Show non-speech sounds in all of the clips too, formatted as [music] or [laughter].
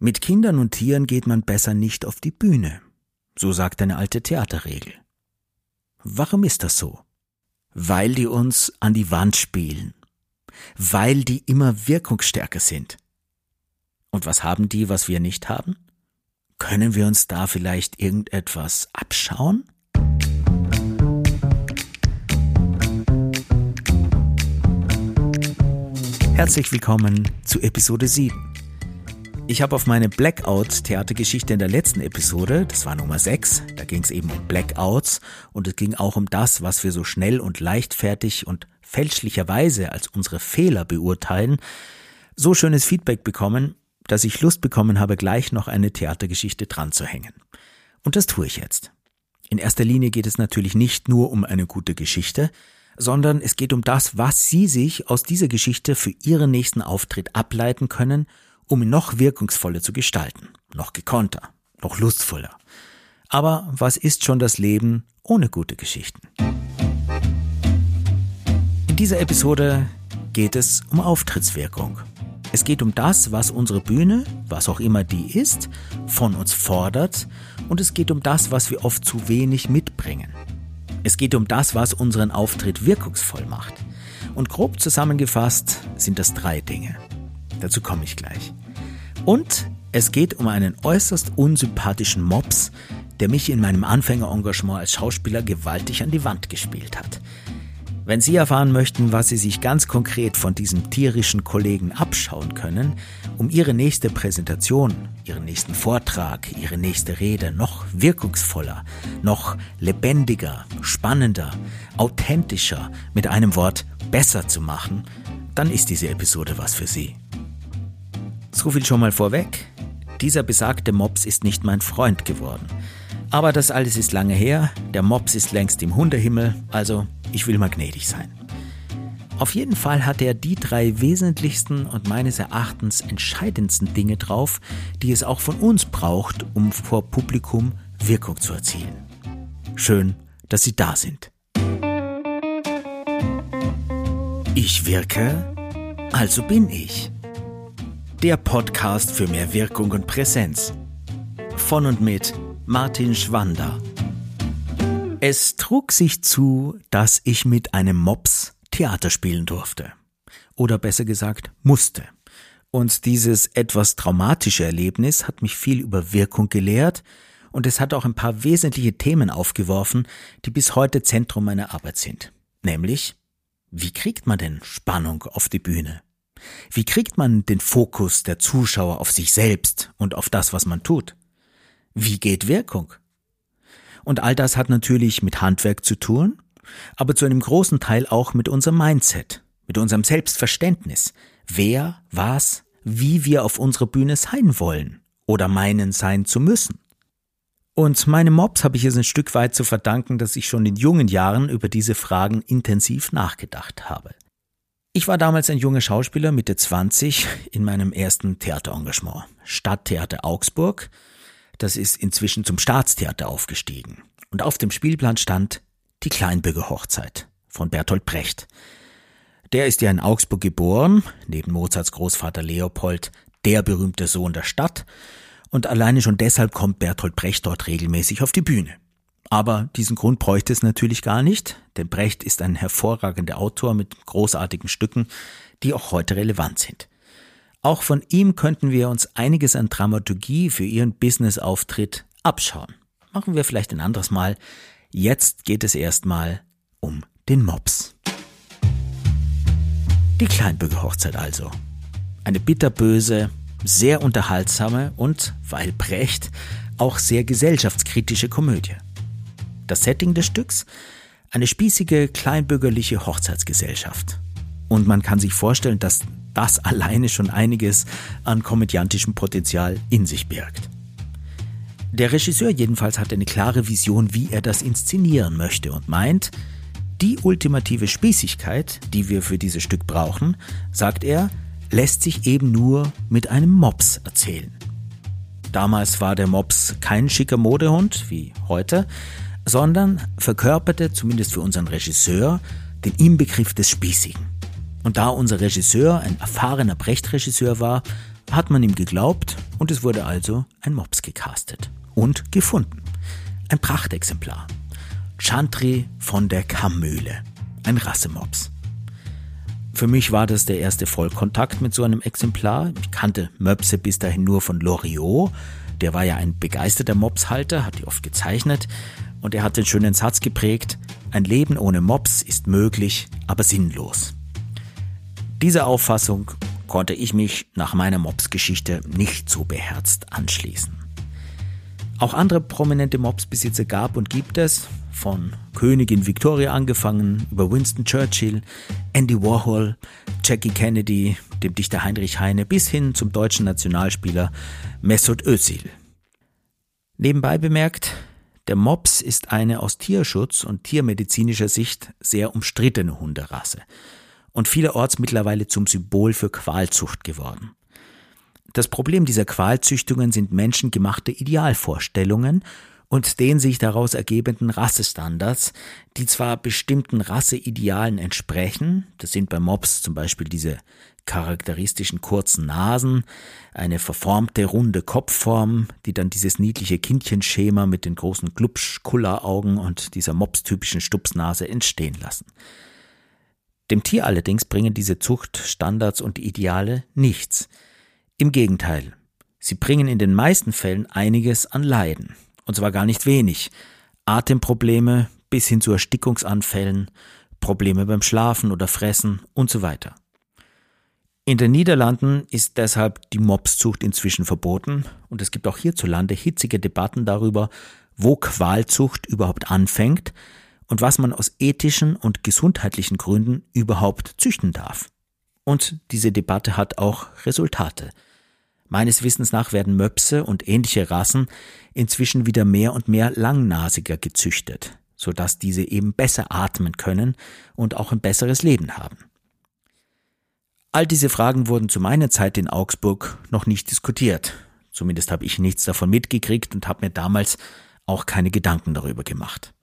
Mit Kindern und Tieren geht man besser nicht auf die Bühne. So sagt eine alte Theaterregel. Warum ist das so? Weil die uns an die Wand spielen. Weil die immer wirkungsstärker sind. Und was haben die, was wir nicht haben? Können wir uns da vielleicht irgendetwas abschauen? Herzlich willkommen zu Episode 7. Ich habe auf meine Blackout-Theatergeschichte in der letzten Episode, das war Nummer 6, da ging es eben um Blackouts und es ging auch um das, was wir so schnell und leichtfertig und fälschlicherweise als unsere Fehler beurteilen, so schönes Feedback bekommen, dass ich Lust bekommen habe, gleich noch eine Theatergeschichte dran zu hängen. Und das tue ich jetzt. In erster Linie geht es natürlich nicht nur um eine gute Geschichte, sondern es geht um das, was Sie sich aus dieser Geschichte für Ihren nächsten Auftritt ableiten können um ihn noch wirkungsvoller zu gestalten, noch gekonter, noch lustvoller. Aber was ist schon das Leben ohne gute Geschichten? In dieser Episode geht es um Auftrittswirkung. Es geht um das, was unsere Bühne, was auch immer die ist, von uns fordert und es geht um das, was wir oft zu wenig mitbringen. Es geht um das, was unseren Auftritt wirkungsvoll macht. Und grob zusammengefasst sind das drei Dinge. Dazu komme ich gleich. Und es geht um einen äußerst unsympathischen Mops, der mich in meinem Anfängerengagement als Schauspieler gewaltig an die Wand gespielt hat. Wenn Sie erfahren möchten, was Sie sich ganz konkret von diesem tierischen Kollegen abschauen können, um Ihre nächste Präsentation, Ihren nächsten Vortrag, Ihre nächste Rede noch wirkungsvoller, noch lebendiger, spannender, authentischer, mit einem Wort besser zu machen, dann ist diese Episode was für Sie. So viel schon mal vorweg. Dieser besagte Mops ist nicht mein Freund geworden. Aber das alles ist lange her, der Mops ist längst im Hundehimmel, also ich will mal gnädig sein. Auf jeden Fall hat er die drei wesentlichsten und meines Erachtens entscheidendsten Dinge drauf, die es auch von uns braucht, um vor Publikum Wirkung zu erzielen. Schön, dass Sie da sind. Ich wirke, also bin ich der Podcast für mehr Wirkung und Präsenz. Von und mit Martin Schwander. Es trug sich zu, dass ich mit einem Mops Theater spielen durfte. Oder besser gesagt, musste. Und dieses etwas traumatische Erlebnis hat mich viel über Wirkung gelehrt und es hat auch ein paar wesentliche Themen aufgeworfen, die bis heute Zentrum meiner Arbeit sind. Nämlich, wie kriegt man denn Spannung auf die Bühne? Wie kriegt man den Fokus der Zuschauer auf sich selbst und auf das, was man tut? Wie geht Wirkung? Und all das hat natürlich mit Handwerk zu tun, aber zu einem großen Teil auch mit unserem Mindset, mit unserem Selbstverständnis, wer, was, wie wir auf unserer Bühne sein wollen oder meinen sein zu müssen. Und meinem Mops habe ich es ein Stück weit zu verdanken, dass ich schon in jungen Jahren über diese Fragen intensiv nachgedacht habe. Ich war damals ein junger Schauspieler, Mitte 20, in meinem ersten Theaterengagement. Stadttheater Augsburg. Das ist inzwischen zum Staatstheater aufgestiegen. Und auf dem Spielplan stand Die Kleinbürger Hochzeit von Bertolt Brecht. Der ist ja in Augsburg geboren, neben Mozarts Großvater Leopold, der berühmte Sohn der Stadt. Und alleine schon deshalb kommt Bertolt Brecht dort regelmäßig auf die Bühne. Aber diesen Grund bräuchte es natürlich gar nicht, denn Brecht ist ein hervorragender Autor mit großartigen Stücken, die auch heute relevant sind. Auch von ihm könnten wir uns einiges an Dramaturgie für Ihren Business-Auftritt abschauen. Machen wir vielleicht ein anderes Mal. Jetzt geht es erstmal um den Mops. Die Kleinbürgerhochzeit also. Eine bitterböse, sehr unterhaltsame und, weil Brecht, auch sehr gesellschaftskritische Komödie. Das Setting des Stücks? Eine spießige, kleinbürgerliche Hochzeitsgesellschaft. Und man kann sich vorstellen, dass das [laughs] alleine schon einiges an komödiantischem Potenzial in sich birgt. Der Regisseur jedenfalls hat eine klare Vision, wie er das inszenieren möchte und meint, die ultimative Spießigkeit, die wir für dieses Stück brauchen, sagt er, lässt sich eben nur mit einem Mops erzählen. Damals war der Mops kein schicker Modehund wie heute, sondern verkörperte, zumindest für unseren Regisseur, den Inbegriff des Spießigen. Und da unser Regisseur ein erfahrener Brecht-Regisseur war, hat man ihm geglaubt und es wurde also ein Mops gecastet und gefunden. Ein Prachtexemplar. Chantry von der Kammmühle. Ein Rassemops. Für mich war das der erste Vollkontakt mit so einem Exemplar. Ich kannte Möpse bis dahin nur von Loriot. Der war ja ein begeisterter Mopshalter, hat die oft gezeichnet. Und er hat den schönen Satz geprägt, ein Leben ohne Mops ist möglich, aber sinnlos. Dieser Auffassung konnte ich mich nach meiner Mops-Geschichte nicht so beherzt anschließen. Auch andere prominente Mopsbesitzer gab und gibt es, von Königin Victoria angefangen, über Winston Churchill, Andy Warhol, Jackie Kennedy, dem Dichter Heinrich Heine bis hin zum deutschen Nationalspieler Mesut Özil. Nebenbei bemerkt, der Mops ist eine aus Tierschutz und tiermedizinischer Sicht sehr umstrittene Hunderasse und vielerorts mittlerweile zum Symbol für Qualzucht geworden. Das Problem dieser Qualzüchtungen sind menschengemachte Idealvorstellungen und den sich daraus ergebenden Rassestandards, die zwar bestimmten Rasseidealen entsprechen, das sind bei Mops zum Beispiel diese charakteristischen kurzen Nasen, eine verformte runde Kopfform, die dann dieses niedliche Kindchenschema mit den großen Glubsch-Kulleraugen und dieser Mops-typischen Stupsnase entstehen lassen. Dem Tier allerdings bringen diese Zuchtstandards und Ideale nichts. Im Gegenteil, sie bringen in den meisten Fällen einiges an Leiden. Und zwar gar nicht wenig. Atemprobleme bis hin zu Erstickungsanfällen, Probleme beim Schlafen oder Fressen und so weiter. In den Niederlanden ist deshalb die Mopszucht inzwischen verboten und es gibt auch hierzulande hitzige Debatten darüber, wo Qualzucht überhaupt anfängt und was man aus ethischen und gesundheitlichen Gründen überhaupt züchten darf. Und diese Debatte hat auch Resultate. Meines Wissens nach werden Möpse und ähnliche Rassen inzwischen wieder mehr und mehr langnasiger gezüchtet, sodass diese eben besser atmen können und auch ein besseres Leben haben. All diese Fragen wurden zu meiner Zeit in Augsburg noch nicht diskutiert. Zumindest habe ich nichts davon mitgekriegt und habe mir damals auch keine Gedanken darüber gemacht.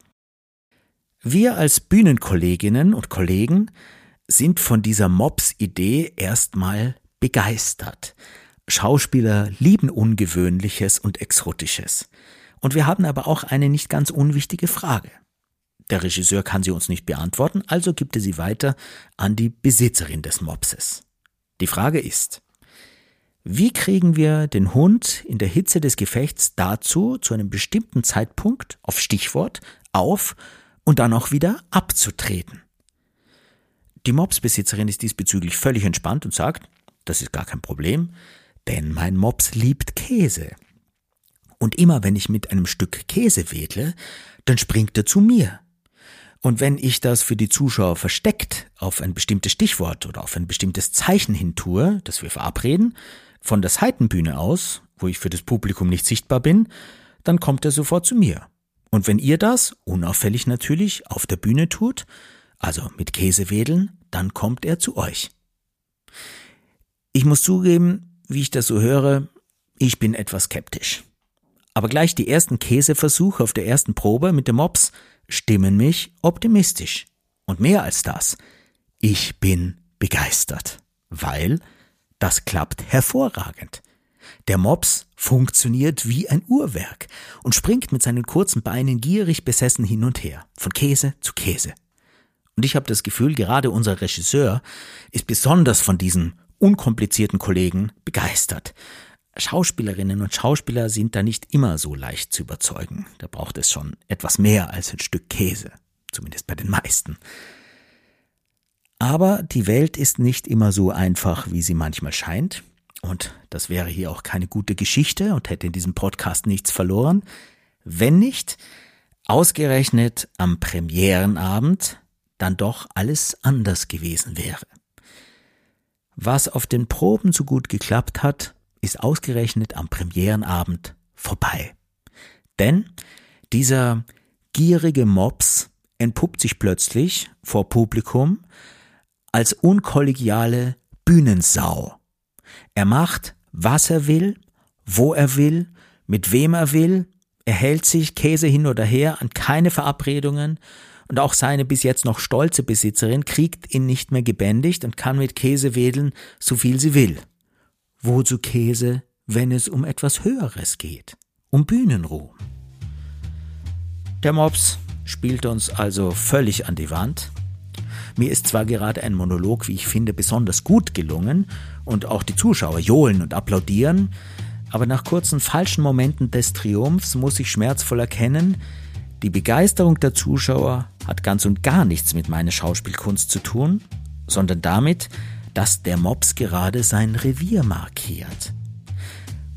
Wir als Bühnenkolleginnen und Kollegen sind von dieser Mops-Idee erstmal begeistert. Schauspieler lieben Ungewöhnliches und Exotisches. Und wir haben aber auch eine nicht ganz unwichtige Frage. Der Regisseur kann sie uns nicht beantworten, also gibt er sie weiter an die Besitzerin des Mopses. Die Frage ist, wie kriegen wir den Hund in der Hitze des Gefechts dazu, zu einem bestimmten Zeitpunkt auf Stichwort auf und dann auch wieder abzutreten? Die Mopsbesitzerin ist diesbezüglich völlig entspannt und sagt, das ist gar kein Problem, denn mein Mops liebt Käse. Und immer wenn ich mit einem Stück Käse wedle, dann springt er zu mir. Und wenn ich das für die Zuschauer versteckt auf ein bestimmtes Stichwort oder auf ein bestimmtes Zeichen hin tue, das wir verabreden, von der Seitenbühne aus, wo ich für das Publikum nicht sichtbar bin, dann kommt er sofort zu mir. Und wenn ihr das, unauffällig natürlich, auf der Bühne tut, also mit Käse wedeln, dann kommt er zu euch. Ich muss zugeben, wie ich das so höre, ich bin etwas skeptisch. Aber gleich die ersten Käseversuche auf der ersten Probe mit dem Mops stimmen mich optimistisch. Und mehr als das, ich bin begeistert, weil das klappt hervorragend. Der Mops funktioniert wie ein Uhrwerk und springt mit seinen kurzen Beinen gierig besessen hin und her, von Käse zu Käse. Und ich habe das Gefühl, gerade unser Regisseur ist besonders von diesen unkomplizierten Kollegen begeistert. Schauspielerinnen und Schauspieler sind da nicht immer so leicht zu überzeugen. Da braucht es schon etwas mehr als ein Stück Käse, zumindest bei den meisten. Aber die Welt ist nicht immer so einfach, wie sie manchmal scheint. Und das wäre hier auch keine gute Geschichte und hätte in diesem Podcast nichts verloren, wenn nicht ausgerechnet am Premierenabend dann doch alles anders gewesen wäre. Was auf den Proben so gut geklappt hat, ist ausgerechnet am Premierenabend vorbei. Denn dieser gierige Mops entpuppt sich plötzlich vor Publikum als unkollegiale Bühnensau. Er macht, was er will, wo er will, mit wem er will, er hält sich Käse hin oder her an keine Verabredungen und auch seine bis jetzt noch stolze Besitzerin kriegt ihn nicht mehr gebändigt und kann mit Käse wedeln, so viel sie will. Wozu Käse, wenn es um etwas Höheres geht, um Bühnenruhm? Der Mops spielt uns also völlig an die Wand. Mir ist zwar gerade ein Monolog, wie ich finde, besonders gut gelungen und auch die Zuschauer johlen und applaudieren, aber nach kurzen falschen Momenten des Triumphs muss ich schmerzvoll erkennen, die Begeisterung der Zuschauer hat ganz und gar nichts mit meiner Schauspielkunst zu tun, sondern damit, dass der Mops gerade sein Revier markiert.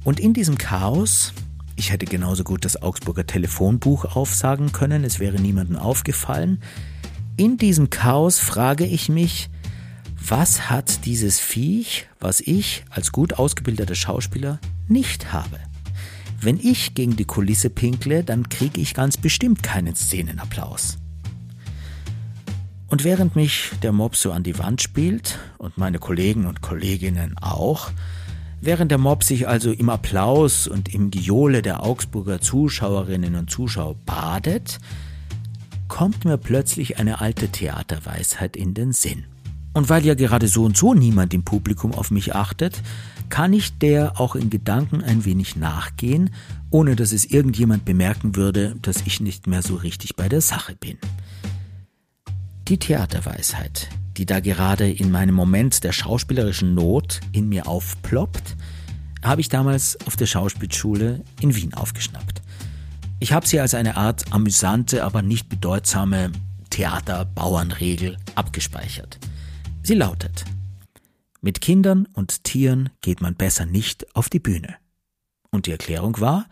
Und in diesem Chaos, ich hätte genauso gut das Augsburger Telefonbuch aufsagen können, es wäre niemandem aufgefallen, in diesem Chaos frage ich mich, was hat dieses Viech, was ich als gut ausgebildeter Schauspieler nicht habe? Wenn ich gegen die Kulisse pinkle, dann kriege ich ganz bestimmt keinen Szenenapplaus. Und während mich der Mob so an die Wand spielt und meine Kollegen und Kolleginnen auch, während der Mob sich also im Applaus und im Gejohle der Augsburger Zuschauerinnen und Zuschauer badet, kommt mir plötzlich eine alte Theaterweisheit in den Sinn. Und weil ja gerade so und so niemand im Publikum auf mich achtet, kann ich der auch in Gedanken ein wenig nachgehen, ohne dass es irgendjemand bemerken würde, dass ich nicht mehr so richtig bei der Sache bin. Die Theaterweisheit, die da gerade in meinem Moment der schauspielerischen Not in mir aufploppt, habe ich damals auf der Schauspielschule in Wien aufgeschnappt. Ich habe sie als eine Art amüsante, aber nicht bedeutsame Theaterbauernregel abgespeichert. Sie lautet, mit Kindern und Tieren geht man besser nicht auf die Bühne. Und die Erklärung war,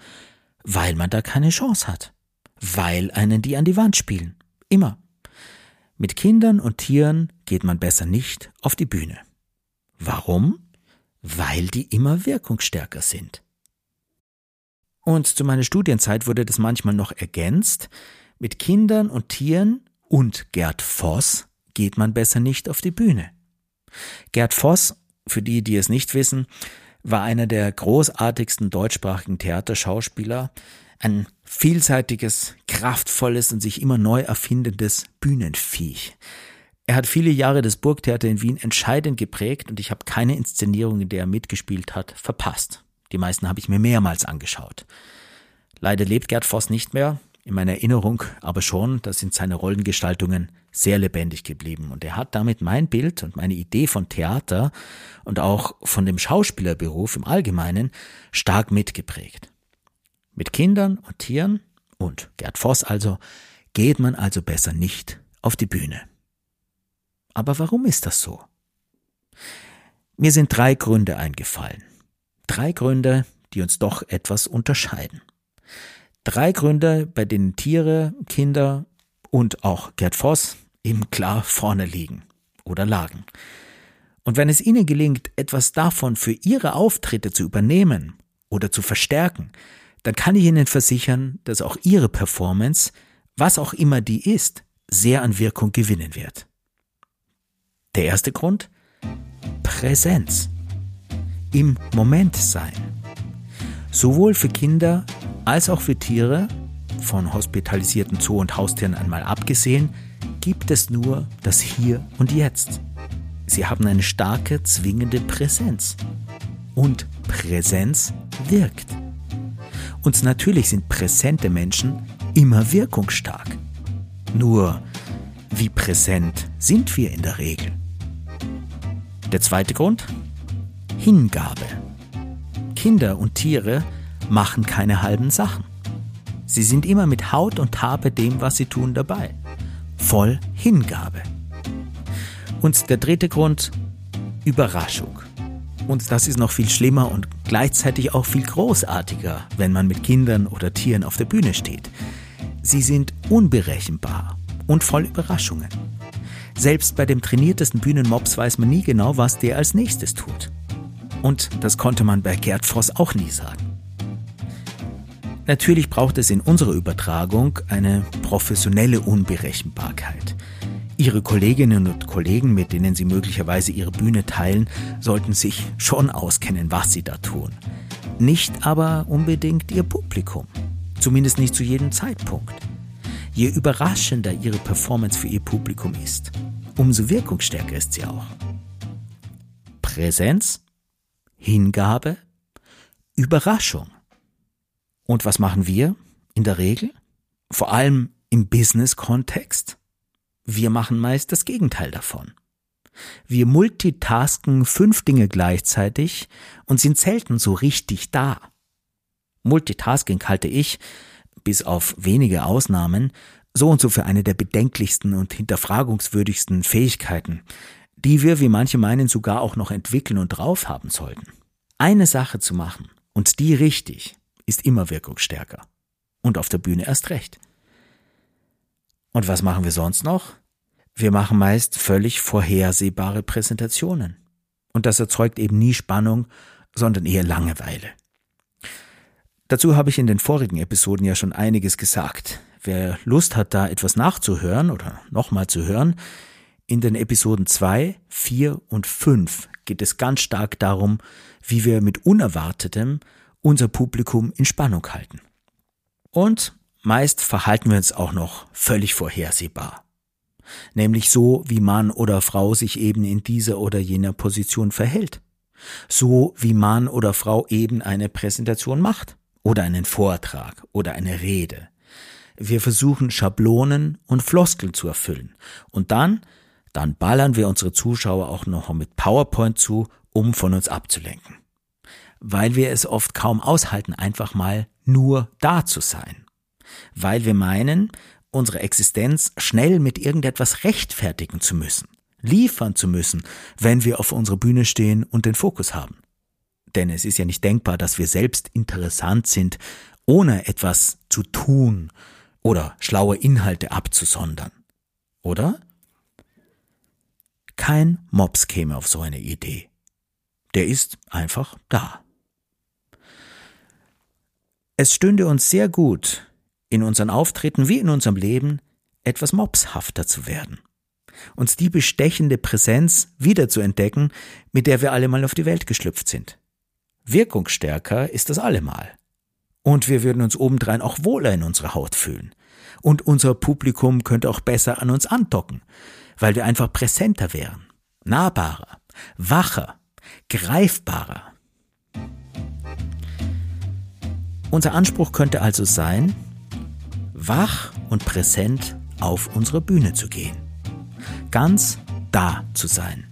weil man da keine Chance hat. Weil einen die an die Wand spielen. Immer. Mit Kindern und Tieren geht man besser nicht auf die Bühne. Warum? Weil die immer wirkungsstärker sind. Und zu meiner Studienzeit wurde das manchmal noch ergänzt. Mit Kindern und Tieren und Gerd Voss geht man besser nicht auf die Bühne. Gerd Voss, für die, die es nicht wissen, war einer der großartigsten deutschsprachigen Theaterschauspieler, ein vielseitiges, kraftvolles und sich immer neu erfindendes Bühnenviech. Er hat viele Jahre das Burgtheater in Wien entscheidend geprägt und ich habe keine Inszenierung, in der er mitgespielt hat, verpasst. Die meisten habe ich mir mehrmals angeschaut. Leider lebt Gerd Voss nicht mehr, in meiner Erinnerung aber schon, da sind seine Rollengestaltungen sehr lebendig geblieben und er hat damit mein Bild und meine Idee von Theater und auch von dem Schauspielerberuf im Allgemeinen stark mitgeprägt. Mit Kindern und Tieren und Gerd Voss also geht man also besser nicht auf die Bühne. Aber warum ist das so? Mir sind drei Gründe eingefallen. Drei Gründe, die uns doch etwas unterscheiden. Drei Gründe, bei denen Tiere, Kinder und auch Gerd Voss eben klar vorne liegen oder lagen. Und wenn es ihnen gelingt, etwas davon für ihre Auftritte zu übernehmen oder zu verstärken, dann kann ich Ihnen versichern, dass auch Ihre Performance, was auch immer die ist, sehr an Wirkung gewinnen wird. Der erste Grund? Präsenz. Im Moment sein. Sowohl für Kinder als auch für Tiere, von hospitalisierten Zoo- und Haustieren einmal abgesehen, gibt es nur das Hier und Jetzt. Sie haben eine starke, zwingende Präsenz. Und Präsenz wirkt. Und natürlich sind präsente Menschen immer wirkungsstark. Nur, wie präsent sind wir in der Regel? Der zweite Grund? Hingabe. Kinder und Tiere machen keine halben Sachen. Sie sind immer mit Haut und Haar bei dem, was sie tun, dabei. Voll Hingabe. Und der dritte Grund? Überraschung. Und das ist noch viel schlimmer und gleichzeitig auch viel großartiger, wenn man mit Kindern oder Tieren auf der Bühne steht. Sie sind unberechenbar und voll Überraschungen. Selbst bei dem trainiertesten Bühnenmops weiß man nie genau, was der als nächstes tut. Und das konnte man bei Gerd Voss auch nie sagen. Natürlich braucht es in unserer Übertragung eine professionelle Unberechenbarkeit. Ihre Kolleginnen und Kollegen, mit denen Sie möglicherweise Ihre Bühne teilen, sollten sich schon auskennen, was Sie da tun. Nicht aber unbedingt Ihr Publikum. Zumindest nicht zu jedem Zeitpunkt. Je überraschender Ihre Performance für Ihr Publikum ist, umso wirkungsstärker ist sie auch. Präsenz, Hingabe, Überraschung. Und was machen wir in der Regel? Vor allem im Business-Kontext? Wir machen meist das Gegenteil davon. Wir multitasken fünf Dinge gleichzeitig und sind selten so richtig da. Multitasking halte ich, bis auf wenige Ausnahmen, so und so für eine der bedenklichsten und hinterfragungswürdigsten Fähigkeiten, die wir, wie manche meinen, sogar auch noch entwickeln und drauf haben sollten. Eine Sache zu machen und die richtig, ist immer wirkungsstärker. Und auf der Bühne erst recht. Und was machen wir sonst noch? Wir machen meist völlig vorhersehbare Präsentationen. Und das erzeugt eben nie Spannung, sondern eher Langeweile. Dazu habe ich in den vorigen Episoden ja schon einiges gesagt. Wer Lust hat, da etwas nachzuhören oder nochmal zu hören, in den Episoden 2, 4 und 5 geht es ganz stark darum, wie wir mit Unerwartetem unser Publikum in Spannung halten. Und meist verhalten wir uns auch noch völlig vorhersehbar. Nämlich so, wie Mann oder Frau sich eben in dieser oder jener Position verhält. So, wie Mann oder Frau eben eine Präsentation macht oder einen Vortrag oder eine Rede. Wir versuchen Schablonen und Floskeln zu erfüllen. Und dann, dann ballern wir unsere Zuschauer auch noch mit PowerPoint zu, um von uns abzulenken. Weil wir es oft kaum aushalten, einfach mal nur da zu sein. Weil wir meinen, unsere Existenz schnell mit irgendetwas rechtfertigen zu müssen, liefern zu müssen, wenn wir auf unserer Bühne stehen und den Fokus haben. Denn es ist ja nicht denkbar, dass wir selbst interessant sind, ohne etwas zu tun oder schlaue Inhalte abzusondern. Oder? Kein Mops käme auf so eine Idee. Der ist einfach da. Es stünde uns sehr gut, in unseren Auftritten wie in unserem Leben etwas mopshafter zu werden. Uns die bestechende Präsenz wiederzuentdecken, mit der wir alle mal auf die Welt geschlüpft sind. Wirkungsstärker ist das allemal. Und wir würden uns obendrein auch wohler in unserer Haut fühlen. Und unser Publikum könnte auch besser an uns andocken, weil wir einfach präsenter wären, nahbarer, wacher, greifbarer. Unser Anspruch könnte also sein, wach und präsent auf unsere Bühne zu gehen. Ganz da zu sein.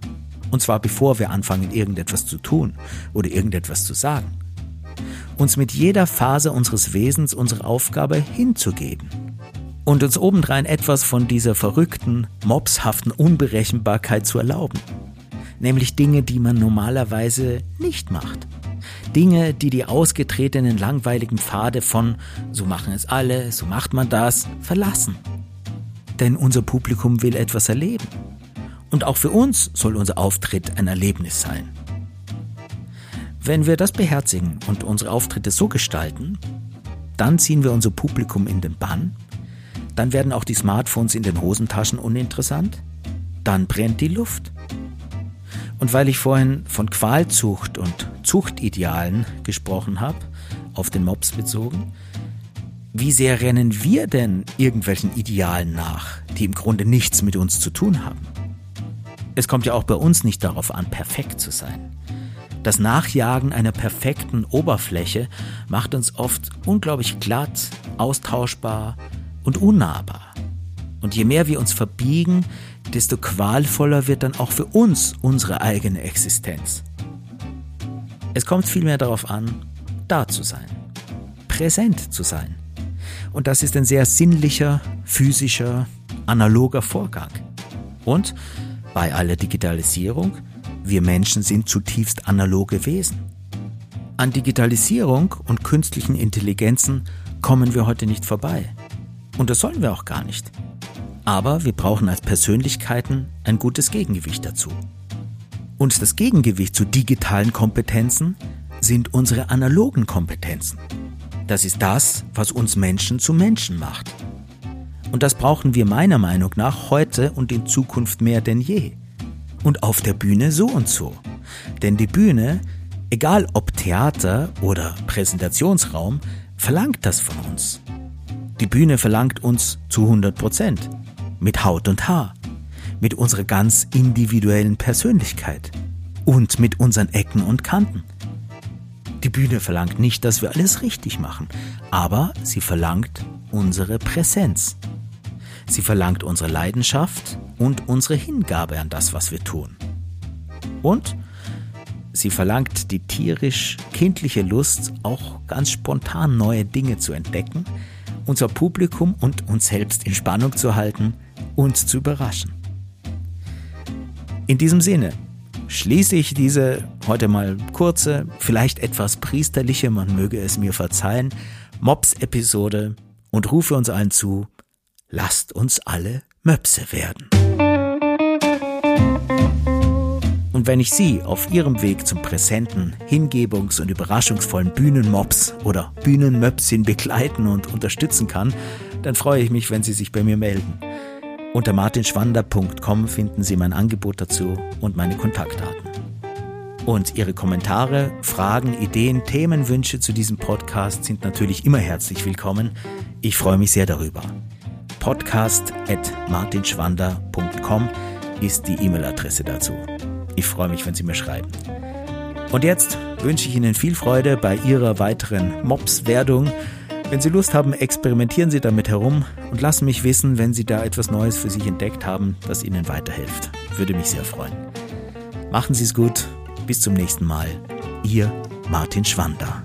Und zwar bevor wir anfangen, irgendetwas zu tun oder irgendetwas zu sagen. Uns mit jeder Phase unseres Wesens unsere Aufgabe hinzugeben. Und uns obendrein etwas von dieser verrückten, mobshaften Unberechenbarkeit zu erlauben. Nämlich Dinge, die man normalerweise nicht macht. Dinge, die die ausgetretenen langweiligen Pfade von so machen es alle, so macht man das, verlassen. Denn unser Publikum will etwas erleben. Und auch für uns soll unser Auftritt ein Erlebnis sein. Wenn wir das beherzigen und unsere Auftritte so gestalten, dann ziehen wir unser Publikum in den Bann, dann werden auch die Smartphones in den Hosentaschen uninteressant, dann brennt die Luft. Und weil ich vorhin von Qualzucht und Zuchtidealen gesprochen habe, auf den Mops bezogen, wie sehr rennen wir denn irgendwelchen Idealen nach, die im Grunde nichts mit uns zu tun haben? Es kommt ja auch bei uns nicht darauf an, perfekt zu sein. Das Nachjagen einer perfekten Oberfläche macht uns oft unglaublich glatt, austauschbar und unnahbar. Und je mehr wir uns verbiegen, desto qualvoller wird dann auch für uns unsere eigene Existenz. Es kommt vielmehr darauf an, da zu sein, präsent zu sein. Und das ist ein sehr sinnlicher, physischer, analoger Vorgang. Und bei aller Digitalisierung, wir Menschen sind zutiefst analoge Wesen. An Digitalisierung und künstlichen Intelligenzen kommen wir heute nicht vorbei. Und das sollen wir auch gar nicht. Aber wir brauchen als Persönlichkeiten ein gutes Gegengewicht dazu. Und das Gegengewicht zu digitalen Kompetenzen sind unsere analogen Kompetenzen. Das ist das, was uns Menschen zu Menschen macht. Und das brauchen wir meiner Meinung nach heute und in Zukunft mehr denn je. Und auf der Bühne so und so. Denn die Bühne, egal ob Theater oder Präsentationsraum, verlangt das von uns. Die Bühne verlangt uns zu 100 Prozent mit Haut und Haar, mit unserer ganz individuellen Persönlichkeit und mit unseren Ecken und Kanten, Die Bühne verlangt nicht, dass wir alles richtig machen, aber sie verlangt unsere Präsenz. Sie verlangt unsere Leidenschaft und unsere Hingabe an das, was wir tun. Und sie verlangt die tierisch-kindliche Lust, auch ganz spontan neue Dinge zu entdecken, unser Publikum und uns selbst in Spannung zu halten, uns zu überraschen. In diesem Sinne schließe ich diese heute mal kurze, vielleicht etwas priesterliche, man möge es mir verzeihen, Mops-Episode und rufe uns allen zu, lasst uns alle Möpse werden. Und wenn ich Sie auf Ihrem Weg zum präsenten, hingebungs- und überraschungsvollen Bühnenmops oder Bühnenmöpsin begleiten und unterstützen kann, dann freue ich mich, wenn Sie sich bei mir melden. Unter martinschwander.com finden Sie mein Angebot dazu und meine Kontaktdaten. Und Ihre Kommentare, Fragen, Ideen, Themenwünsche zu diesem Podcast sind natürlich immer herzlich willkommen. Ich freue mich sehr darüber. Podcast at martinschwander.com ist die E-Mail-Adresse dazu. Ich freue mich, wenn Sie mir schreiben. Und jetzt wünsche ich Ihnen viel Freude bei Ihrer weiteren Mops-Werdung wenn Sie Lust haben, experimentieren Sie damit herum und lassen mich wissen, wenn Sie da etwas Neues für sich entdeckt haben, das Ihnen weiterhilft. Würde mich sehr freuen. Machen Sie es gut. Bis zum nächsten Mal. Ihr Martin Schwander.